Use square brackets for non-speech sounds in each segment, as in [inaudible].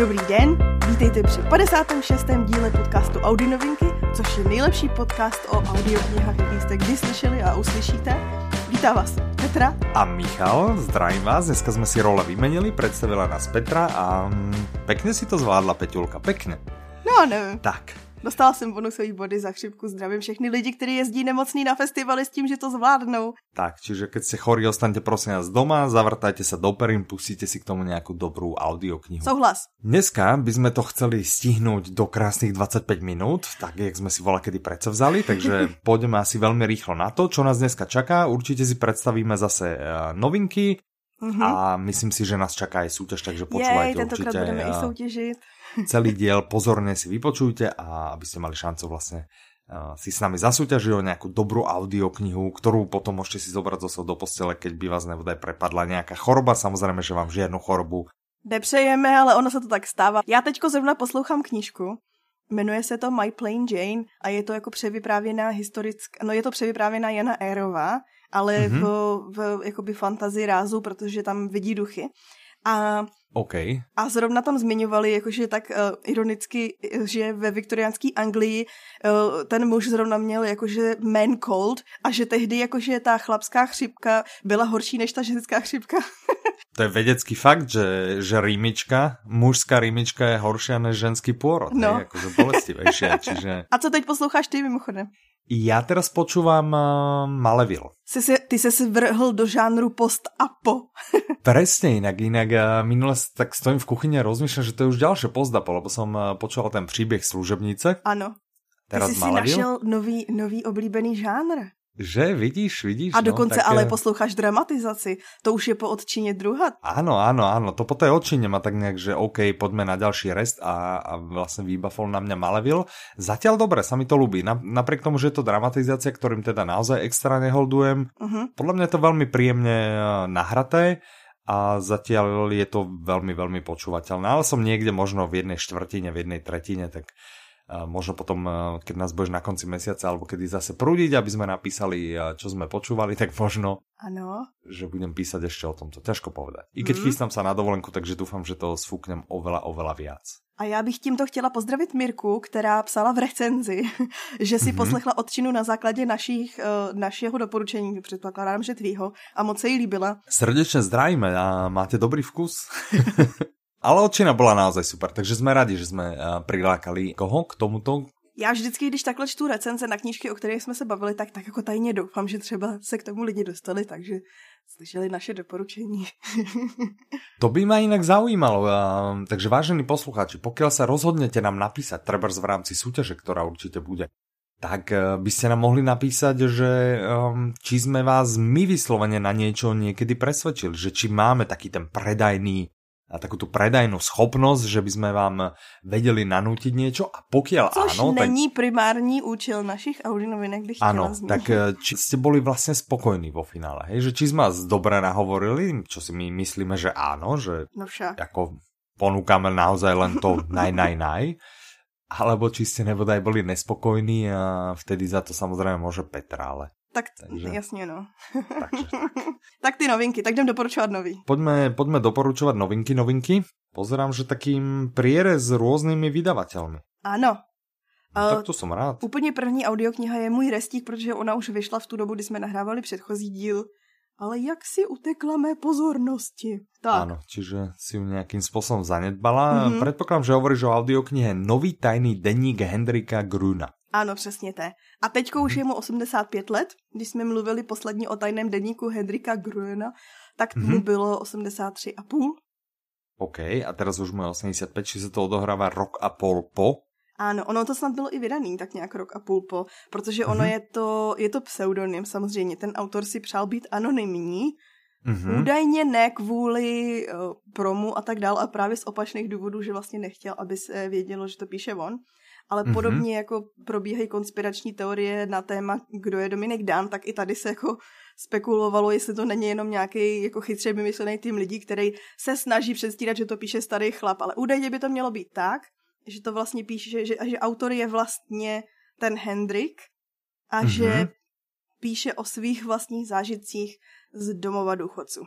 Dobrý den, vítejte při 56. díle podcastu Audi Novinky, což je nejlepší podcast o audioknihách, jaký jste kdy slyšeli a uslyšíte. Vítá vás Petra. A Michal, zdravím vás. Dneska jsme si role vymenili, představila nás Petra a mm, pekne si to zvládla Peťulka, pekne. No, nevím. Tak, Dostala jsem bonusový body za chřipku. Zdravím všechny lidi, kteří jezdí nemocný na festivaly s tím, že to zvládnou. Tak, čiže keď ste chorí, ostaňte prosím vás doma, zavrtajte sa do perín, pustíte si k tomu nejakú dobrú audioknihu. Souhlas. Dneska by sme to chceli stihnúť do krásnych 25 minút, tak jak sme si volali kedy predsavzali, takže [laughs] pôjdeme asi veľmi rýchlo na to, čo nás dneska čaká. Určite si predstavíme zase eh, novinky, Mm-hmm. A myslím si, že nás čaká aj súťaž, takže počúvajte Jej, určite. budeme i soutěžit. [laughs] Celý diel pozorne si vypočujte a aby ste mali šancu vlastne si s nami zasúťažiť o nejakú dobrú audioknihu, ktorú potom môžete si zobrať zo do postele, keď by vás nebodaj prepadla nejaká choroba. Samozrejme, že vám žiadnu chorobu Nepřejeme, ale ono se to tak stává. Já teďko zrovna poslouchám knížku, jmenuje se to My Plain Jane a je to jako převyprávěná historická, no je to převyprávěná Jana Érová, ale mm-hmm. v, v jakoby fantazii rázu, protože tam vidí duchy. A OK. a zrovna tam zmiňovali, jakože tak uh, ironicky, že ve viktoriánské Anglii uh, ten muž zrovna měl jakože man cold a že tehdy jakože ta chlapská chřipka byla horší než ta ženská chřipka. [laughs] To je vedecký fakt, že, že rýmička, mužská rýmička je horšia než ženský pôrod. No. Je akože bolestivejšia, [laughs] čiže... A co teď posloucháš ty mimochodem? Ja teraz počúvam uh, Malevil. Jsi se, ty se vrhl do žánru post-apo. [laughs] Presne, inak, inak uh, minule tak stojím v kuchyni a rozmýšľam, že to je už ďalšie pozdapo, lebo som uh, počúval ten příbeh služebnice. Ano. Ty Teraz jsi si našel nový, nový oblíbený žánr. Že, vidíš, vidíš. A dokonce no, tak, ale eh, posloucháš dramatizaci. To už je po odčině druha. Áno, áno, áno, to po tej odčine ma tak nejak, že OK, poďme na ďalší rest a, a vlastne vybafol na mňa Malevil. Zatiaľ dobre, sa mi to ľúbi. Na, napriek tomu, že je to dramatizácia, ktorým teda naozaj extra neholdujem, Uh-huh. podľa mňa je to veľmi príjemne eh, nahraté a zatiaľ je to veľmi, veľmi počúvateľné. Ale som niekde možno v jednej štvrtine, v jednej tretine, tak možno potom, eh, keď nás budeš na konci mesiaca alebo kedy zase prúdiť, aby sme napísali, eh, čo sme počúvali, [laughs] tak možno Ano. že budem písať ešte o tomto. Ťažko povedať. I keď Mhm. chystám sa na dovolenku, takže dúfam, že to sfúknem oveľa, oveľa viac. A já bych tímto chtěla pozdravit Mirku, která psala v recenzi, [laughs] že si Mhm. poslechla odčinu na základě našich, uh, našeho doporučení, předpokládám, že tvýho, a moc se jí líbila. Srdečne zdravíme a máte dobrý vkus. [laughs] Ale odčina bola naozaj super, takže sme radi, že sme eh, prilákali koho k tomuto. Já vždycky, když takhle čtu recenze na knížky, o kterých jsme se bavili, tak, tak jako tajně doufám, že třeba se k tomu lidi dostali, takže slyšeli naše doporučení. [laughs] To by ma inak zaujímalo. eh, Takže vážení poslucháči, pokiaľ sa rozhodnete nám napísať, trebárs v rámci súťaže, ktorá určite bude, tak eh, by ste nám mohli napísať, že um, či sme vás my vyslovene na niečo niekedy presvedčili, že či máme taký ten predajný a takú tú predajnú schopnosť, že by sme vám vedeli nanútiť niečo a pokiaľ Což áno, tak není primární účel našich audinovinek, bych Áno, tak eh, či ste boli vlastne spokojní vo finále, hej? Že či sme vás dobre nahovorili, čo si my myslíme, že áno, že No však. ako ponúkame naozaj len to [laughs] naj, naj, naj, alebo či ste nebodaj boli nespokojní a vtedy za to samozrejme môže Petra, Tak Takže- jasně, no. [laughs] takže tak. tak ty novinky, tak jdem doporučovat nový. Poďme, poďme doporučovať novinky, novinky. Pozerám, že takým prierez s rôznymi vydavateľmi. Ano. No, tak to som rád. úplně první audiokniha je můj restík, protože ona už vyšla v tu dobu, kdy jsme nahrávali předchozí díl. Ale jak si utekla mé pozornosti. Tak. Áno, čiže si ju nejakým spôsobom zanedbala. Mhm. Predpokladám, že hovoríš o audioknihe Nový tajný denník Hendrika Gruna. Ano, přesně té. A teďko už je mu 85 let. Když jsme mluvili poslední o tajném deníku Hendrika Gruena, tak mu Mhm. bylo 83,5. OK, a teraz už mu je 85, či sa to odohráva rok a pol po. Ano, ono to snad bylo i vydaný tak nějak rok a půl po, protože ono Mhm. je to, je to pseudonym samozřejmě. Ten autor si přál být anonymní, Mhm. Údajně ne kvůli uh, promu a tak dál, a právě z opačných důvodů, že vlastně nechtěl, aby se vědělo, že to píše on. Ale Mhm. podobně jako probíhají konspirační teorie na téma, kdo je Dominik Dan, tak i tady se jako spekulovalo, jestli to není jenom nějaký jako chytře vymyšlený tým lidí, který se snaží předstírat, že to píše starý chlap. Ale údajně by to mělo být tak, že to vlastně píše, že, že, že autor je vlastně ten Hendrik a Mhm. že píše o svých vlastních zážitcích z domova důchodců.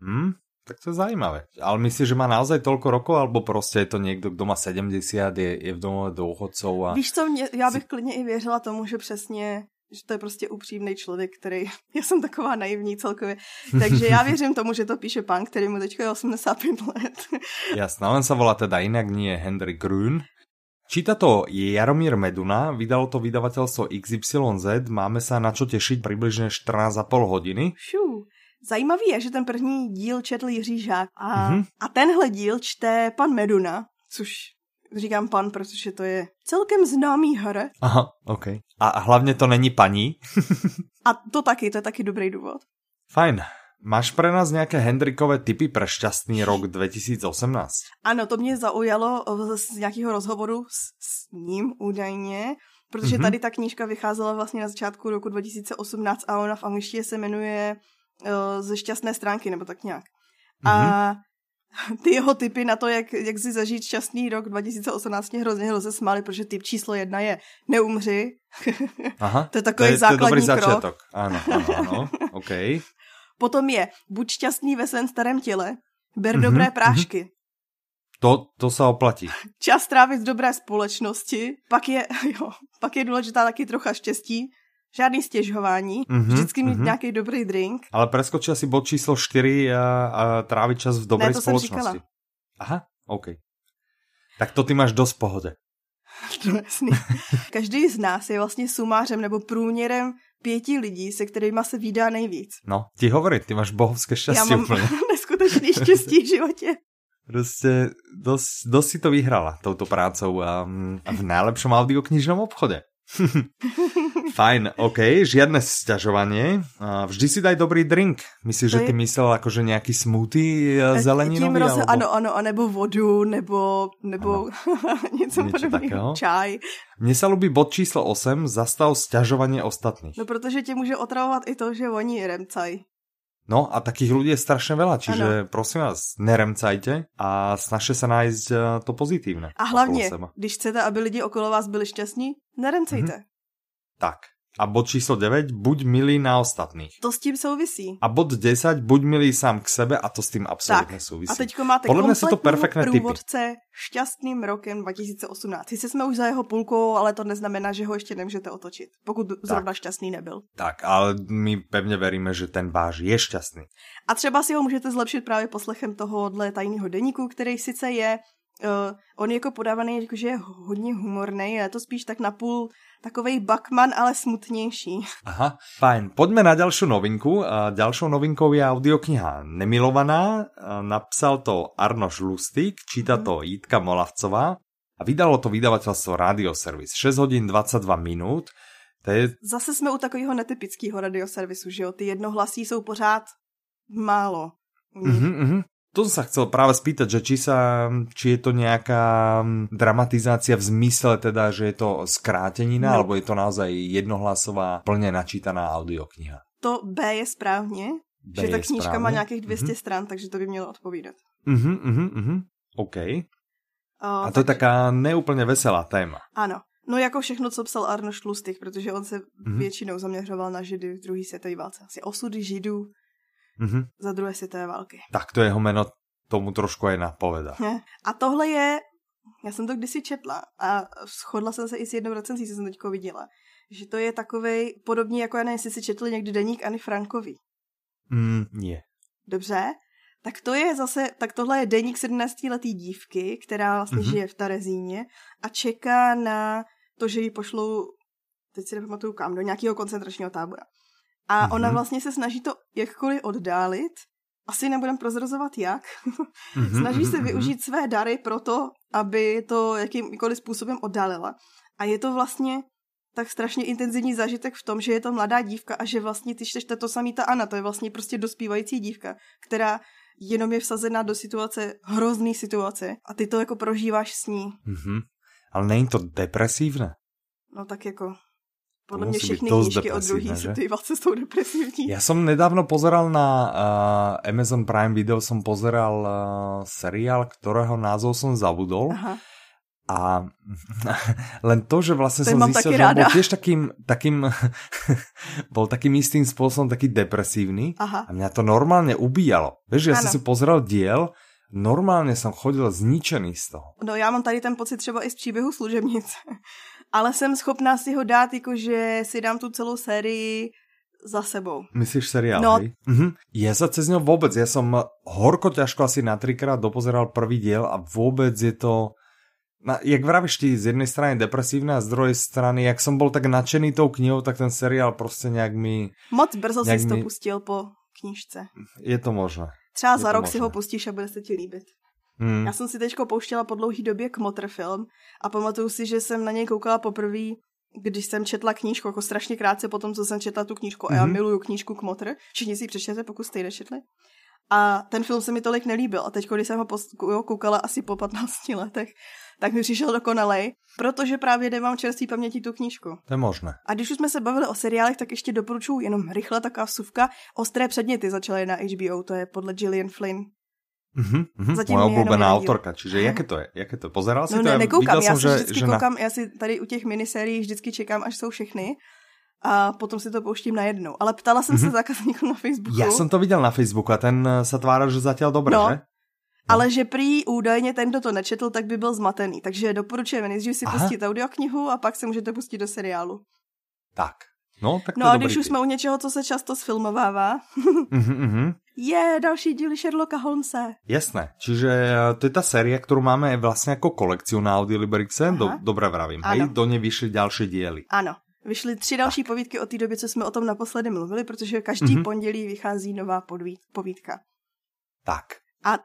Hm? Tak to je zajímavé. Ale myslíš, že má naozaj toľko rokov, alebo prostě je to někdo, kdo má 70, je, je v domove dôchodcov a... Víš co, mě, já bych klidně i věřila tomu, že přesně že to je prostě upřímný člověk, který, [laughs] já jsem taková naivní celkově, takže já [laughs] věřím tomu, že to píše pan, který mu teďka je 85 let. Jasná, on sa volá teda jinak, nie Hendrik Grün. Číta to Jaromír Meduna, vydalo to vydavateľstvo XYZ, máme sa na čo tešiť približne 14,5 hodiny. Šú. Zajímavý je, že ten první díl četl Jiří Žák a, mm-hmm. a tenhle díl čte pan Meduna, což říkám pan, protože to je celkem známý hra. Aha, ok. A hlavně to není paní. [laughs] a to taky, to je taky dobrý důvod. Fajn. Máš pre nás nějaké Hendrikové typy pro šťastný rok 2018? Ano, to mě zaujalo z nějakého rozhovoru s, s ním údajně, protože mm-hmm. tady ta knížka vycházela vlastně na začátku roku 2018 a ona v angličtině se jmenuje uh, ze šťastné stránky, nebo tak nějak. Mm-hmm. A ty jeho typy na to, jak, jak si zažít šťastný rok 2018 mě hrozně rozesmály, protože typ číslo jedna je neumři. [laughs] Aha, to je takový to je, základní to je dobrý krok. Začátek. Ano, ano, ano, [laughs] OK. Potom je buď šťastný ve svém starém těle, ber mm-hmm, dobré prášky. Mm-hmm. To, to se oplatí. [laughs] Čas trávit v dobré společnosti, pak je, [laughs] jo, pak je důležitá taky trocha štěstí, žádný stěžování, mm-hmm, vždycky mít mm-hmm. nějaký dobrý drink. Ale preskočil si bod číslo 4 a, a trávit čas v dobré ne, to společnosti. Aha, OK. Tak to ty máš dost pohodě. [laughs] No jasný. Každý z nás je vlastně sumářem nebo průměrem pěti lidí, se kterými se výdá nejvíc. No, ti hovorí, ty máš bohovské štěstí Já mám úplně. [laughs] neskutečný štěstí v životě. Prostě dost, dost si to vyhrala touto prácou a, a v nejlepším audioknižnom obchode. [laughs] Fajn, OK, žiadne sťažovanie. Vždy si daj dobrý drink. Myslíš, že ty myslel akože nejaký smoothie e, zeleninový? Roz... Alebo... Ano, ano, anebo vodu, nebo, nebo [laughs] něco podobného. Čaj. Mně se lubí bod číslo 8, zastav sťažovanie ostatných. No protože tě může otravovat i to, že oni remcají. No a takých ľudí je strašne veľa, čiže ano. prosím vás, neremcajte a snažte se najít e, to pozitívne. A hlavně, když chcete, aby lidi okolo vás byli šťastní, neremcejte. Mm-hmm. Tak. A bod číslo 9, buď milý na ostatných. To s tím souvisí. A bod 10, buď milý sám k sebe a to s tím absolutně tak. souvisí. A teďko máte Podle mě jsou to perfektné průvodce typy. šťastným rokem 2018. Sice jsme už za jeho půlkou, ale to neznamená, že ho ještě nemůžete otočit, pokud tak. zrovna šťastný nebyl. Tak, ale my pevně veríme, že ten váš je šťastný. A třeba si ho můžete zlepšit právě poslechem tohohle tajného deníku, který sice je Uh, on je jako podávaný, jako, že je hodně humorný, je to spíš tak napůl takovej Bakman, ale smutnější. [laughs] Aha, fajn. Pojďme na další novinku. Dalšou novinkou je audiokniha Nemilovaná. Napsal to Arnoš Lustig, číta to mhm. Jitka Molavcová a vydalo to vydavatelstvo Radioservis. 6 hodin 22 minut. To je... Zase jsme u takového netypického radioservisu, že jo? Ty jednohlasí jsou pořád málo. Mm-hmm, mm-hmm. To som sa chcel práve spýtať, že či, sa, či je to nejaká dramatizácia v zmysle teda, že je to skrátenina, no. alebo je to naozaj jednohlasová, plně načítaná audiokniha? To B je správně, B že ta knížka správně? má nějakých 200 mm-hmm. stran, takže to by mělo odpovídat. Mhm, mhm, mhm, OK. O, A to tak... je taká neúplně veselá téma. Ano. No jako všechno, co psal Arnoš Lustig, protože on se mm-hmm. většinou zaměřoval na židy v druhé světové válce. Asi osudy židů, mm-hmm. za druhé světové války. Tak to jeho jméno tomu trošku je napoveda. A tohle je, já jsem to kdysi četla a shodla jsem se i s jednou recenzí, co jsem teďko viděla, že to je takovej, podobně jako, já nevím, jestli si četli někdy deník Ani Frankovi. Mm, je. Dobře, tak to je zase, tak tohle je deník 17-letý dívky, která vlastně mm-hmm. žije v Tarezíně a čeká na to, že ji pošlou, teď si nepamatuju kam, do nějakého koncentračního tábora. A mm-hmm. ona vlastně se snaží to jakkoliv oddálit, asi nebudem prozrazovat jak, mm-hmm, [laughs] snaží se mm-hmm. využít své dary pro to, aby to jakýmkoliv způsobem oddálila. A je to vlastně tak strašně intenzivní zážitek v tom, že je to mladá dívka a že vlastně ty čteš to samý ta Ana, to je vlastně prostě dospívající dívka, která jenom je vsazená do situace, hrozný situace a ty to jako prožíváš s ní. Mm-hmm. Ale není to depresívne? No tak jako podle mě všechny knížky od druhý světové válce jsou depresivní. Já jsem nedávno pozeral na uh, Amazon Prime Video, jsem pozeral uh, seriál, kterého názov jsem zabudol. Aha. A [laughs] len to, že vlastne Ten som mám zistil, taky že on bol tiež takým, takým [laughs] bol takým istým spôsobom taký depresívny Aha. a mňa to normálne ubíjalo. Vieš, ja Ano. som si pozrel diel, normálne som chodil zničený z toho. No já mám tady ten pocit třeba i z příběhu služebnice. Ale jsem schopná si ho dát, jakože si dám tu celou sérii za sebou. Myslíš seriál, No. hej? Mhm. Ja sa cez ňo vôbec, ja som horko ťažko asi na trikrát dopozeral prvý diel a vôbec je to... Na, jak vravíš ty, z jednej strany depresívne a z druhej strany, jak som bol tak nadšený tou knihou, tak ten seriál prostě nejak mi... Moc brzo Jak jsi to mi- pustil po knížce. Je to možné. Třeba Je za rok si možné. ho pustíš a bude se ti líbit. Hmm. Já jsem si teďko pouštěla po dlouhý době Kmotr film a pamatuju si, že jsem na něj koukala poprvé, když jsem četla knížku, jako strašně krátce po tom, co jsem četla tu knížku. A já Mhm. miluju knížku Kmotr. Všichni si ji přečtěte, pokud jste ji nečetli. A ten film se mi tolik nelíbil. A teď, když jsem ho koukala asi po 15 letech, tak mi přišel dokonalej, protože právě nemám čerstvý paměti tu knížku. To je možné. A když už jsme se bavili o seriálech, tak ještě doporučuji jenom rychle taková vsuvka. Ostré předměty začaly na HBO, to je podle Gillian Flynn. Mhm, mhm. Zatím Moja díl. autorka, čiže jaké to je? Jaké to je? Pozeral si No to? ne, nekoukám, já som, si že, vždycky že na... koukám, já si tady u těch minisérií vždycky čekám, až jsou všechny a potom si to pouštím najednou. Ale ptala jsem se zákazníků na Facebooku, Ja som to videl na Facebooku a ten eh, sa tváral, že zatiaľ dobre, No. že? ale že prý údajně ten, kdo to nečetl, tak by byl zmatený. Takže doporučujeme nejdřív si Aha. pustit audioknihu a pak se můžete pustit do seriálu. Tak. No, tak to No a když už jsme u něčeho, co se často sfilmovává, Mhm, mhm. je další díly Sherlocka Holmesa. Jasné, čiže eh, to je tá séria, ktorú máme vlastne ako kolekciu na Audiolibrixe, Aha. do, dobre vravím, hej? Do nej vyšli ďalšie diely. Ano. Vyšly tři další povídky od té doby, co jsme o tom naposledy mluvili, protože každý Mhm. pondělí vychází nová podví- povídka. Tak. A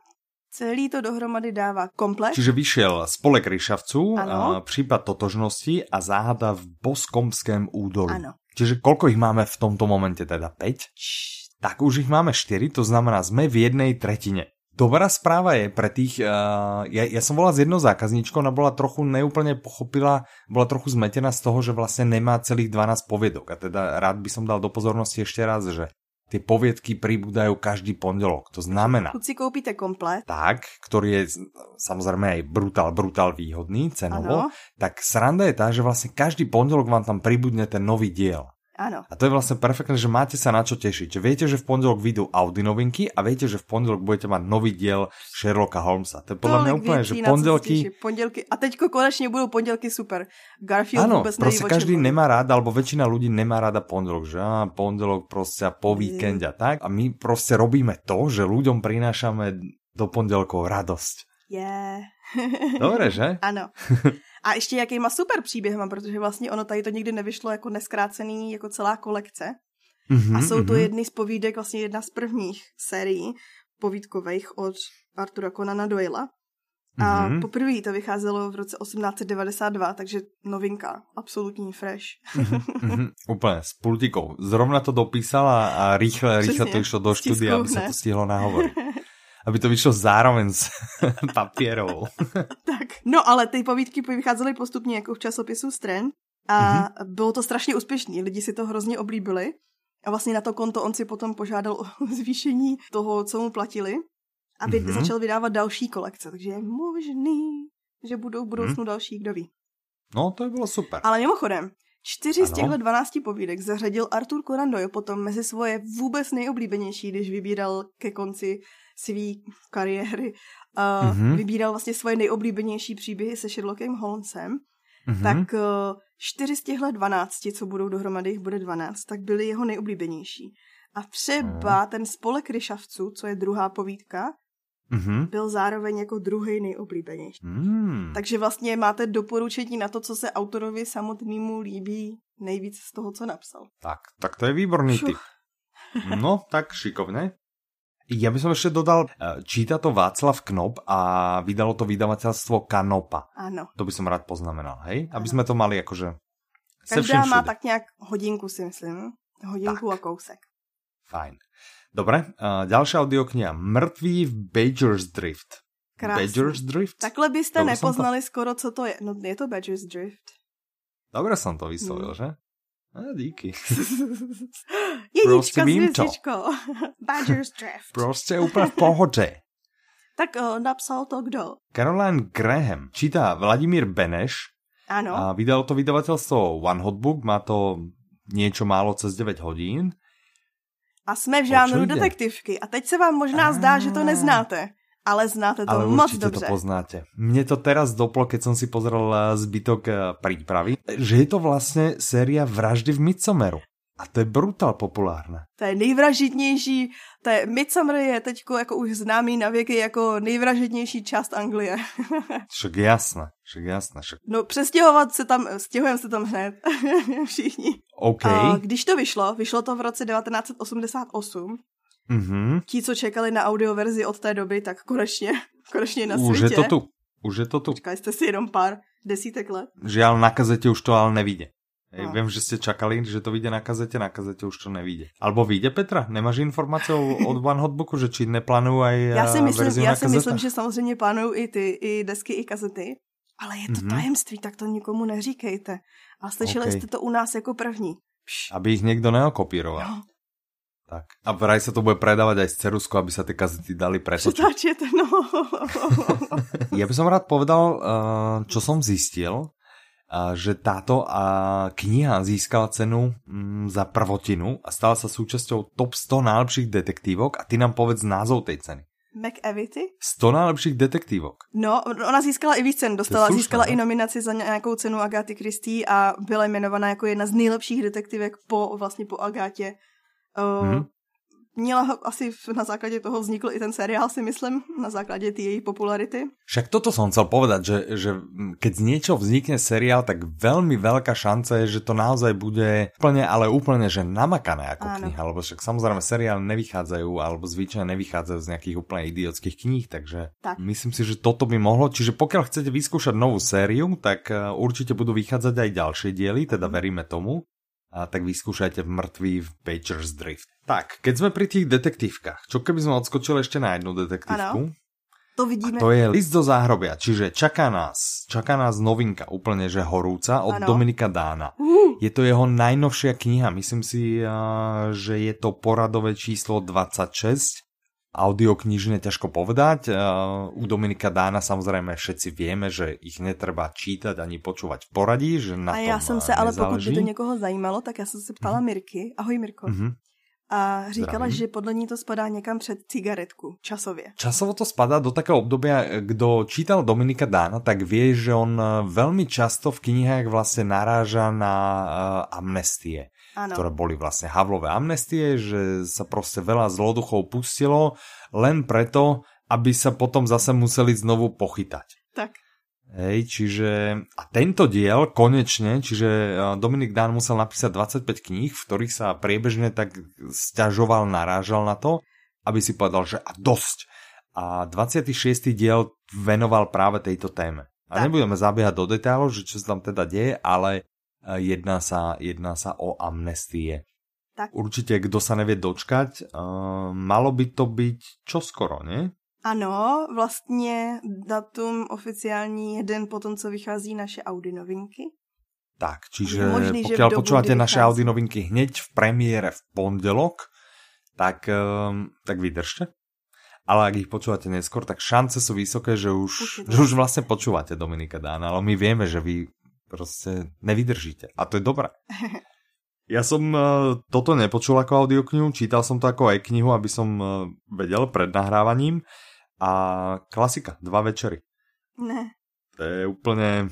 celý to dohromady dává komplet. Čiže vyšiel Spolek ryšavců, a prípad totožnosti a záhada v Boskomském údolí. Ano. Čiže koľko ich máme v tomto momente teda? 5? Tak už ich máme 4, to znamená, sme v jednej tretine. Dobrá správa je pre tých, uh, ja, ja som bola s jednou zákazníčkou, ona bola trochu neúplne pochopila, bola trochu zmetená z toho, že vlastne nemá celých 12 poviedok. A teda rád by som dal do pozornosti ešte raz, že tie poviedky pribúdajú každý pondelok. To znamená, Pokud si koupíte komplet, tak, ktorý je samozrejme aj brutál, brutál výhodný cenovo, Áno. tak sranda je tá, že vlastne každý pondelok vám tam pribudne ten nový diel. Ano. A to je vlastne perfektné, že máte sa na čo tešiť. Že viete, že v pondelok vyjdú Audi novinky a viete, že v pondelok budete mať nový diel Sherlocka Holmesa. To je podľa mňa úplne, že pondelky... těším. pondělky. A teďko konečně budou pondělky super. Garfield Áno, vůbec proste neví, o čem každý mluví. nemá rád, alebo väčšina ľudí nemá rada pondelok, že á, pondelok proste a po Mm. víkende a tak. A my proste robíme to, že ľuďom prinášame do pondelkov radosť. Yeah. Dobre, že? [laughs] ano. [laughs] A ještě jakýma super příběhama, protože vlastně ono tady to nikdy nevyšlo jako neskrácený, jako celá kolekce. Mhm, A jsou to mhm. jedny z povídek, vlastně jedna z prvních sérií povídkových od Artura Conana Doyla. A Mhm. poprvé to vycházelo v roce 1892, takže novinka, absolutní fresh. Mhm, [laughs] úplne, s pultikou. Zrovna to dopísala a rýchle, rýchle to išlo do stisku štúdia, aby hned. to stihlo nahovoriť. [laughs] Aby to vyšlo zároveň s [laughs] papierovou. [laughs] tak, no ale ty povídky vycházely postupně jako v časopisu Stren a mm-hmm. bylo to strašně úspěšný, lidi si to hrozně oblíbili a vlastně na to konto on si potom požádal o [laughs] zvýšení toho, co mu platili a vy, Mhm. mm-hmm. začal vydávat další kolekce, takže je možný, že budou v budoucnu Mhm. další, kdo ví. No, to by bylo super. Ale mimochodem, čtyři z Ano. těchto 12 povídek zařadil Arthur Conan Doyle potom mezi svoje vůbec nejoblíbenější, když vybíral ke konci své kariéry, uh, Mhm. vybíral vlastně svoje nejoblíbenější příběhy se Sherlockem Holmesem, Mhm. tak uh, čtyři z těchto 12, co budou dohromady, jich bude 12, tak byly jeho nejoblíbenější. A třeba ten spolek ryšavců, co je druhá povídka, Mhm. byl zároveň jako druhý nejoblíbenější. Mm. Takže vlastně máte doporučení na to, co se autorovi samotnému líbí nejvíc z toho, co napsal. Tak, tak to je výborný Šuch. tip. No, tak šikovne. Ja by som ešte dodal, eh, číta to Václav Knop a vydalo to vydavateľstvo Kanopa. Ano. To by som rád poznamenal, hej? Aby sme to mali akože se Každá má tak nějak hodinku, si myslím. Hodinku Tak. a kousek. Fajn. Dobre, uh, ďalšia audiokniha. Mrtví v Badger's Drift. Krásný. Badger's Drift? Takhle byste Dobře jsem to- nepoznali skoro, co to je. No, je to Badger's Drift. Dobre som to vyslovil, Hmm. že? A, díky. [laughs] Jednička Prostě vím to. [laughs] Badger's Drift. Proste úplne v pohode. [laughs] Tak o, napsal to kdo? Caroline Graham. Čítá Vladimír Beneš. Ano. A vydalo to vydavateľstvo One Hot Book. Má to niečo málo cez 9 hodín. A jsme v žánru detektivky. A teď se vám možná zdá, že to neznáte. Ale znáte to ale moc dobře. to poznáte. Mně to teraz doplo, keď jsem si pozrel eh, zbytok eh, přípravy, že je to vlastně séria Vraždy v Midsomeru. A to je brutal populárné. To je nejvražitnější, to je Midsommar je teď jako už známý na věky jako nejvražitnější část Anglie. [laughs] však jasné, však jasné. Však... No přestěhovat se tam, stěhujeme se tam hned, [laughs] všichni. OK. A když to vyšlo, vyšlo to v roce 1988, Mm-hmm. Ti, co čekali na audioverzi od té doby, tak konečně, [laughs] konečně na světě. Už je to tu. Už je to tu. Čekali jste si jenom pár desítek let. Žiaľ, na kazete už to ale nevíde. No. Vím, že jste čakali, že to vyjde na kazete, na kazete už to nevíde. Albo vyjde, Petra? Nemáš informace od One Hotbooku, že či neplánují aj Já si myslím, já si myslím, že samozřejmě plánují i ty, i desky, i kazety. Ale je to mm-hmm. tajemství, tak to nikomu neříkejte. A slyšeli okay. jste to u nás jako první. Pš. Aby ich někdo neokopíroval. No. Tak. A vraj sa to bude predávať aj z cerusku, aby sa tie kazety dali pretočiť. Přetáčet, no. [laughs] ja by som rád povedal, eh, čo som zistil, eh, že táto eh, kniha získala cenu mm, za prvotinu a stala sa súčasťou top 100 najlepších detektívok a ty nám povedz názov tej ceny. McEvity? 100 najlepších detektívok. No, ona získala i víc cen. Dostala, slušné, získala ne? i nominaci za nějakou cenu Agáty Christie a byla jmenovaná jako jedna z nejlepších detektivek po, vlastně po Agátě hmm. Měla asi na základě toho vznikl i ten seriál, si myslím, na základě té její popularity. Však toto som chcel povedať, že, že keď z niečo vznikne seriál, tak veľmi veľká šanca je, že to naozaj bude úplne, ale úplne, že namakané ako Áno. kniha, lebo však samozrejme seriály nevychádzajú, alebo zvyčajne nevychádzajú z nejakých úplne idiotských kníh, takže tak. myslím si, že toto by mohlo, čiže pokiaľ chcete vyskúšať novú sériu, tak eh, určite budú vychádzať aj ďalšie diely, teda veríme tomu a tak vyskúšajte v mŕtvý v Pager's Drift. Tak, keď sme pri tých detektívkach, čo keby sme odskočili ešte na jednu detektívku? Ano. To vidíme. A to je List do záhrobia, čiže čaká nás, čaká nás novinka úplne, že horúca od ano. Dominika Dána. Uh. Je to jeho najnovšia kniha, myslím si, že je to poradové číslo 26 audioknižne ťažko povedať. U Dominika Dána samozrejme všetci vieme, že ich netreba čítať ani počúvať v poradí, že na A já jsem se, ale pokud by to někoho zajímalo, tak já jsem se ptala mm-hmm. Mirky. Ahoj Mirko. Mm-hmm. A říkala, Zdravím. že podle ní to spadá někam před cigaretku, časově. Časovo to spadá do takého obdobia, kdo čítal Dominika Dána, tak vie, že on veľmi často v knihách vlastně naráža na uh, amnestie ano. ktoré boli vlastne Havlové amnestie, že sa proste veľa zloduchov pustilo len preto, aby sa potom zase museli znovu pochytať. Tak. Hej, čiže a tento diel konečne, čiže Dominik Dán musel napísať 25 kníh, v ktorých sa priebežne tak stiažoval, narážal na to, aby si povedal, že a dosť. A 26. diel venoval práve tejto téme. A tak. nebudeme zabiehať do detailov, že čo sa tam teda deje, ale jedná sa, jedná sa o amnestie. Tak. Určite, kdo sa nevie dočkať, uh, malo by to byť čoskoro, ne? Ano, vlastně datum oficiální je den potom, co vychází naše Audi novinky. Tak, čiže možný, pokiaľ počúvate naše Audi novinky hneď v premiére v pondelok, tak, um, tak vydržte. Ale ak ich počúvate neskôr, tak šance sú vysoké, že už, že už vlastne počúvate Dominika Dána, ale my vieme, že vy prostě nevydržíte. A to je dobré. Ja som uh, toto nepočul ako audioknihu, čítal som to ako aj knihu, aby som uh, vedel pred nahrávaním. A klasika, dva večery. Ne. To je úplne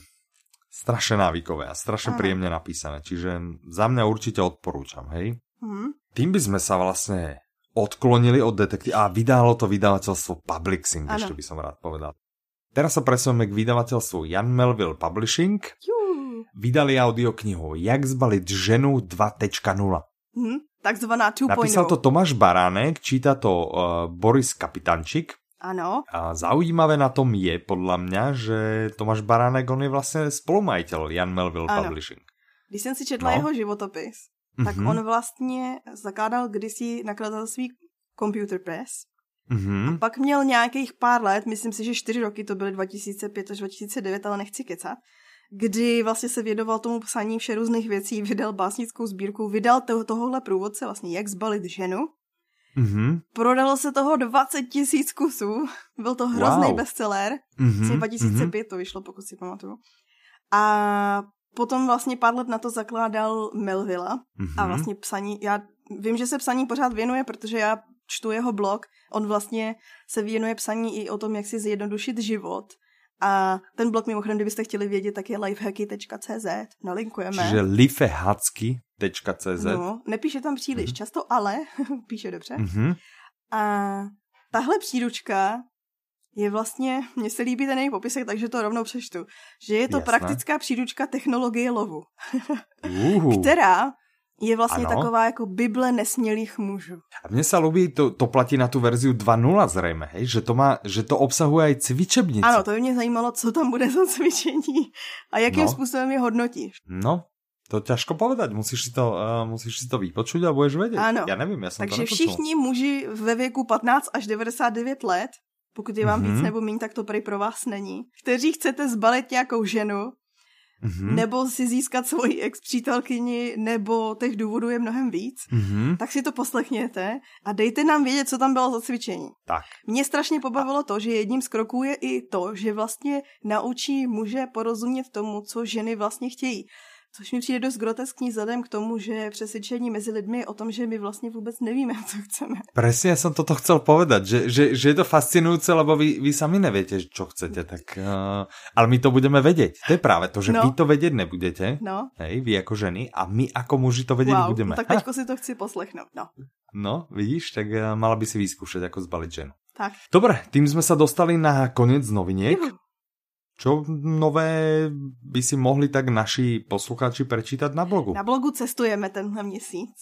strašne návykové a strašne Aha. príjemne napísané. Čiže za mňa určite odporúčam, hej? Mm. Tým by sme sa vlastne odklonili od detektíva a vydalo to vydavateľstvo Publixing, ano. ešte by som rád povedal. Teraz sa presujeme k vydavateľstvu Jan Melville Publishing. Jú vydali audioknihu Jak zbalit ženu 2.0. Hmm, takzvaná 2.0. Napísal to Tomáš Baránek, číta to uh, Boris Kapitančik. Ano. A zaujímavé na tom je, podľa mňa, že Tomáš Baránek, on je vlastně spolumajitel Jan Melville ano. Publishing. Když jsem si četla no. jeho životopis, tak mm-hmm. on vlastně zakládal kdysi nakladatelství Computer Press. Mm-hmm. A pak měl nějakých pár let, myslím si, že čtyři roky, to byly 2005 až 2009, ale nechci kecat, kdy vlastně se vědoval tomu psaní vše různých věcí, vydal básnickou sbírku, vydal to, tohohle průvodce, vlastně jak zbalit ženu. Mm-hmm. Prodalo se toho 20 tisíc kusů. Byl to hrozný wow. bestseller. Mm-hmm. 2005 mm-hmm. to vyšlo, pokud si pamatuju. A potom vlastně pár let na to zakládal Melvilla mm-hmm. a vlastně psaní, já vím, že se psaní pořád věnuje, protože já čtu jeho blog, on vlastně se věnuje psaní i o tom, jak si zjednodušit život. A ten blog mimochodem, kdybyste chtěli vědět, tak je lifehacky.cz, nalinkujeme. Čiže lifehacky.cz. No, nepíše tam příliš mm-hmm. často, ale [laughs] píše dobře. Mm-hmm. A tahle příručka je vlastně, mně se líbí ten její popisek, takže to rovnou přečtu, že je to Jasné. praktická příručka technologie lovu, [laughs] která je vlastně ano. taková jako Bible nesmělých mužů. A mně se líbí, to, to platí na tu verzi 2.0 zřejmě, hej? Že, to má, že to obsahuje i cvičebnice. Ano, to by mě zajímalo, co tam bude za cvičení a jakým no. způsobem je hodnotíš. No, to ťažko povedať, musíš si to, uh, musíš si to vypočuť a budeš vědět. Ano. Já nevím, já jsem Takže to všichni muži ve věku 15 až 99 let, pokud je vám mm-hmm. víc nebo méně, tak to prý pro vás není, kteří chcete zbalit nějakou ženu, mm-hmm. nebo si získat svoji ex přítelkyni, nebo těch důvodů je mnohem víc, mm-hmm. tak si to poslechněte a dejte nám vědět, co tam bylo za cvičení. Tak. Mě strašně pobavilo to, že jedním z kroků je i to, že vlastně naučí muže porozumět tomu, co ženy vlastně chtějí. Což mi přijde dost groteskní vzhledem k tomu, že přesvědčení mezi lidmi je o tom, že my vlastně vůbec nevíme, [laughs] co chceme. Presně jsem toto chcel povedat, že, že, že je to fascinující, lebo vy, vy sami nevíte, co chcete, tak, uh, ale my to budeme vědět. To je právě to, že no. vy to vědět nebudete, no. hej, vy jako ženy, a my jako muži to vědět wow, budeme. No, tak teďko si to chci poslechnout, no. No, vidíš, tak uh, mala by si vyskúšať, jako zbalit ženu. Tak. Dobre, tým jsme se dostali na konec noviniek. Juhu. Čo nové by si mohli tak naši posluchači prečítať na blogu? Na blogu cestujeme tenhle měsíc.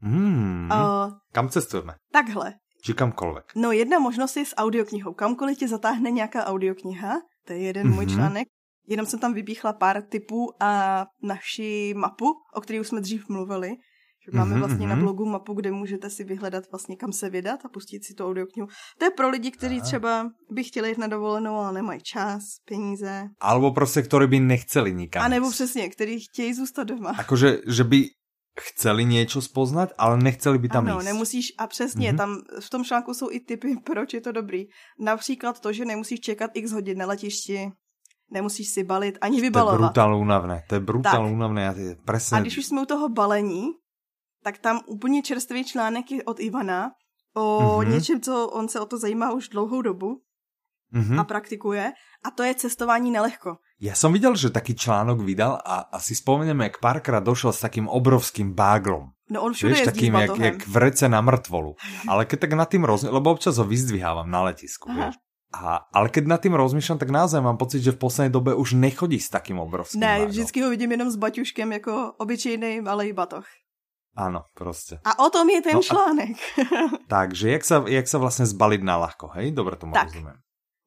Hmm, uh, kam cestujeme? Takhle. Či kamkoliv? No jedna možnost je s audioknihou. Kamkoliv tě zatáhne nějaká audiokniha, to je jeden mm-hmm. můj mhm. článek. Jenom jsem tam vypíchla pár typů a naši mapu, o které už jsme dřív mluvili, že máme mhm, vlastně mm-hmm. na mhm. blogu mapu, kde můžete si vyhledat vlastně kam se vydat a pustit si tu audioknihu. To je pro lidi, kteří třeba by chtěli jít na dovolenou, ale nemají čas, peníze. Alebo prostě, kteří by nechceli nikam. A nebo přesně, kteří chtějí zůstat doma. Jakože, že by chceli něco spoznat, ale nechceli by tam ano, jít. nemusíš, a přesně, mm-hmm. tam v tom článku jsou i typy, [laughs] proč je to dobrý. Například to, že nemusíš čekat x hodin na letišti, nemusíš si balit ani vybalovat. To je brutálně únavné, to je brutálně únavné. Presne... A když už jsme u toho balení, tak tam úplně čerstvý článek je od Ivana o mm-hmm. něčem, co on se o to zajímá už dlouhou dobu mm-hmm. a praktikuje a to je cestování nelehko. Já jsem viděl, že taký článok vydal a asi vzpomeneme, jak párkrát došel s takým obrovským báglom. No on všude Víš, takým, jak, jak v rece na mrtvolu. Ale keď tak nad tým rozmýšľam, lebo občas ho vyzdvihávam na letisku, vieš. A, ale keď nad tým rozmýšlám, tak naozaj mám pocit, že v poslední době už nechodí s takým obrovským Ne, vždycky ho vidím jenom s baťuškem jako obyčejný malý batoh. Ano, prostě. A o tom je ten no článek. [laughs] takže jak se, jak se vlastně zbalit na lahko, hej? Dobře tomu tak. rozumím.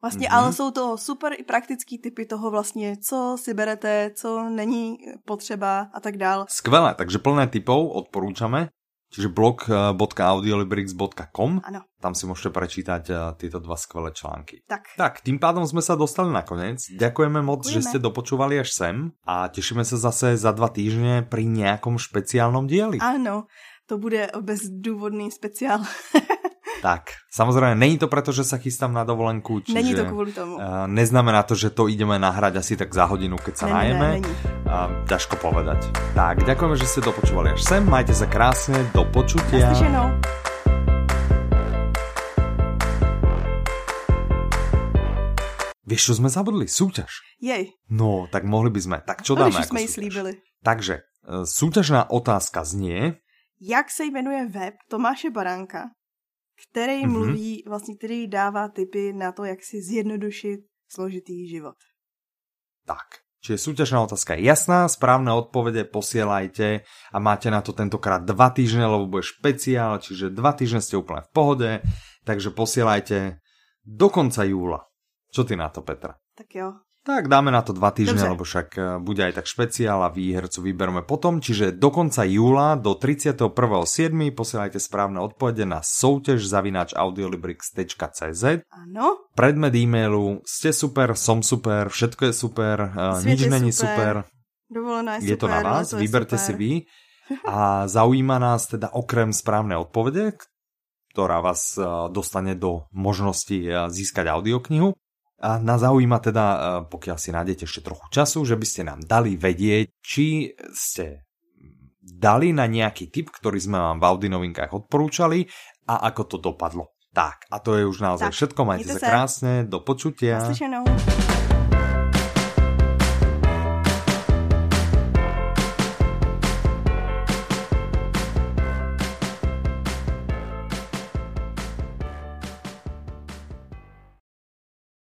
Vlastně, mm-hmm. ale jsou to super i praktický typy toho vlastně, co si berete, co není potřeba a tak dál. Skvělé, takže plné typov odporúčame. Čiže blog.audiolibrix.com. Ano. Tam si můžete prečítať eh, tyto dva skvělé články. Tak. Tak, tým pádom jsme se dostali na konec. Děkujeme moc, Děkujeme. že jste dopočúvali až sem a těšíme se zase za dva týždně pri nějakom špeciálnom dieli. Ano, to bude bezdůvodný speciál. [laughs] Tak, samozřejmě není to proto, že se chystám na dovolenku, čiže není to kvůli tomu. Uh, neznamená to, že to ideme nahrať asi tak za hodinu, keď sa najeme. Uh, ťažko povedať. Tak, ďakujeme, že ste dopočúvali až sem, majte sa krásne, do počutia. Naslyšenou. Víš, čo jsme zabudli? Súťaž. Jej. No, tak mohli by sme. Tak čo dáme jsme ji slíbili. Takže, uh, súťažná otázka znie... Jak se jmenuje web Tomáše Baránka, který mm-hmm. mluví, vlastně který dává tipy na to, jak si zjednodušit složitý život. Tak, čiže súťažná otázka je jasná, správne odpovede posielajte a máte na to tentokrát dva týždne, lebo bude špeciál, čiže dva týždne ste úplne v pohode, takže posielajte do konca júla. Čo ty na to, Petra? Tak jo, tak dáme na to dva týždne, lebo však eh, bude aj tak špeciál a výhercu vybereme potom. Čiže do konca júla, do 31.7. posielajte správne odpovede na soutěž zavináč audiolibrix.cz Áno. Predmet e-mailu, ste super, som super, všetko je super, eh, Svět nič není super. super. Dovolená je, je super, to na vás, vyberte si vy. A zaujíma nás teda okrem správnej odpovede, ktorá vás dostane do možnosti získať audioknihu. A na zaujíma teda, pokiaľ si nájdete ešte trochu času, že by ste nám dali vedieť, či ste dali na nejaký tip, ktorý sme vám v Audi novinkách odporúčali a ako to dopadlo. Tak, a to je už naozaj tak, všetko. Majte sa krásne, do počutia. Naslyšenou.